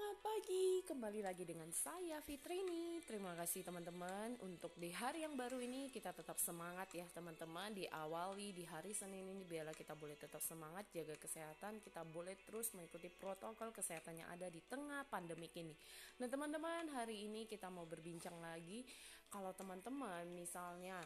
Selamat pagi, kembali lagi dengan saya Fitrini. Terima kasih teman-teman untuk di hari yang baru ini kita tetap semangat ya teman-teman. Diawali di hari Senin ini biarlah kita boleh tetap semangat jaga kesehatan. Kita boleh terus mengikuti protokol kesehatan yang ada di tengah pandemik ini. Nah teman-teman hari ini kita mau berbincang lagi. Kalau teman-teman misalnya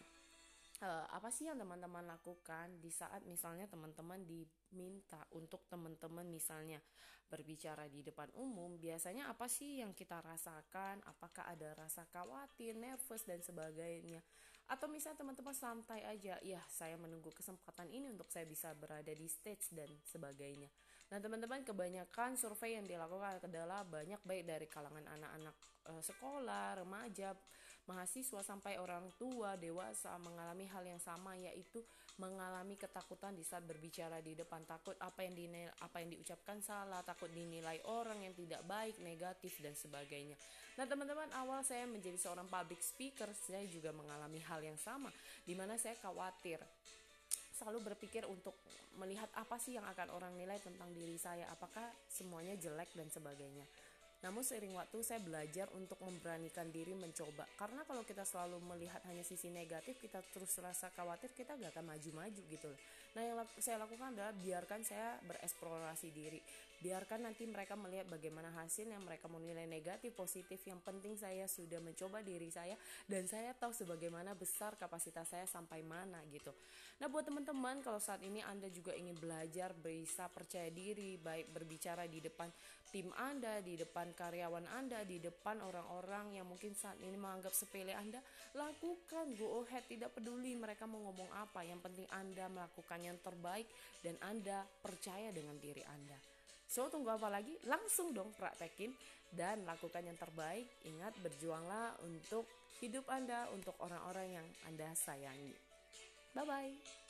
uh, apa sih yang teman-teman lakukan di saat misalnya teman-teman diminta untuk teman-teman misalnya berbicara di depan umum biasanya apa sih yang kita rasakan? Apakah ada rasa khawatir nervous dan sebagainya? Atau misalnya teman-teman santai aja ya saya menunggu kesempatan ini untuk saya bisa berada di stage dan sebagainya nah teman-teman kebanyakan survei yang dilakukan adalah banyak baik dari kalangan anak-anak e, sekolah remaja mahasiswa sampai orang tua dewasa mengalami hal yang sama yaitu mengalami ketakutan di saat berbicara di depan. Takut apa yang dinilai, apa yang diucapkan salah takut dinilai orang yang tidak baik negatif dan sebagainya. Nah teman-teman awal saya menjadi seorang public speaker saya juga mengalami hal yang sama di mana saya khawatir selalu berpikir untuk melihat apa sih yang akan orang nilai tentang diri saya apakah semuanya jelek dan sebagainya namun seiring waktu saya belajar untuk memberanikan diri mencoba. Karena kalau kita selalu melihat hanya sisi negatif, kita terus rasa khawatir, kita gak akan maju-maju gitu loh. Nah yang saya lakukan adalah biarkan saya bereksplorasi diri. Biarkan nanti mereka melihat bagaimana hasil yang mereka mau nilai negatif, positif. Yang penting saya sudah mencoba diri saya dan saya tahu sebagaimana besar kapasitas saya sampai mana gitu. Nah buat teman-teman kalau saat ini Anda juga ingin belajar bisa percaya diri, baik berbicara di depan tim Anda, di depan karyawan Anda, di depan orang-orang yang mungkin saat ini menganggap sepele Anda, lakukan go ahead, tidak peduli mereka mau ngomong apa, yang penting Anda melakukan yang terbaik dan Anda percaya dengan diri Anda. So, tunggu apa lagi? Langsung dong praktekin dan lakukan yang terbaik. Ingat, berjuanglah untuk hidup Anda, untuk orang-orang yang Anda sayangi. Bye-bye.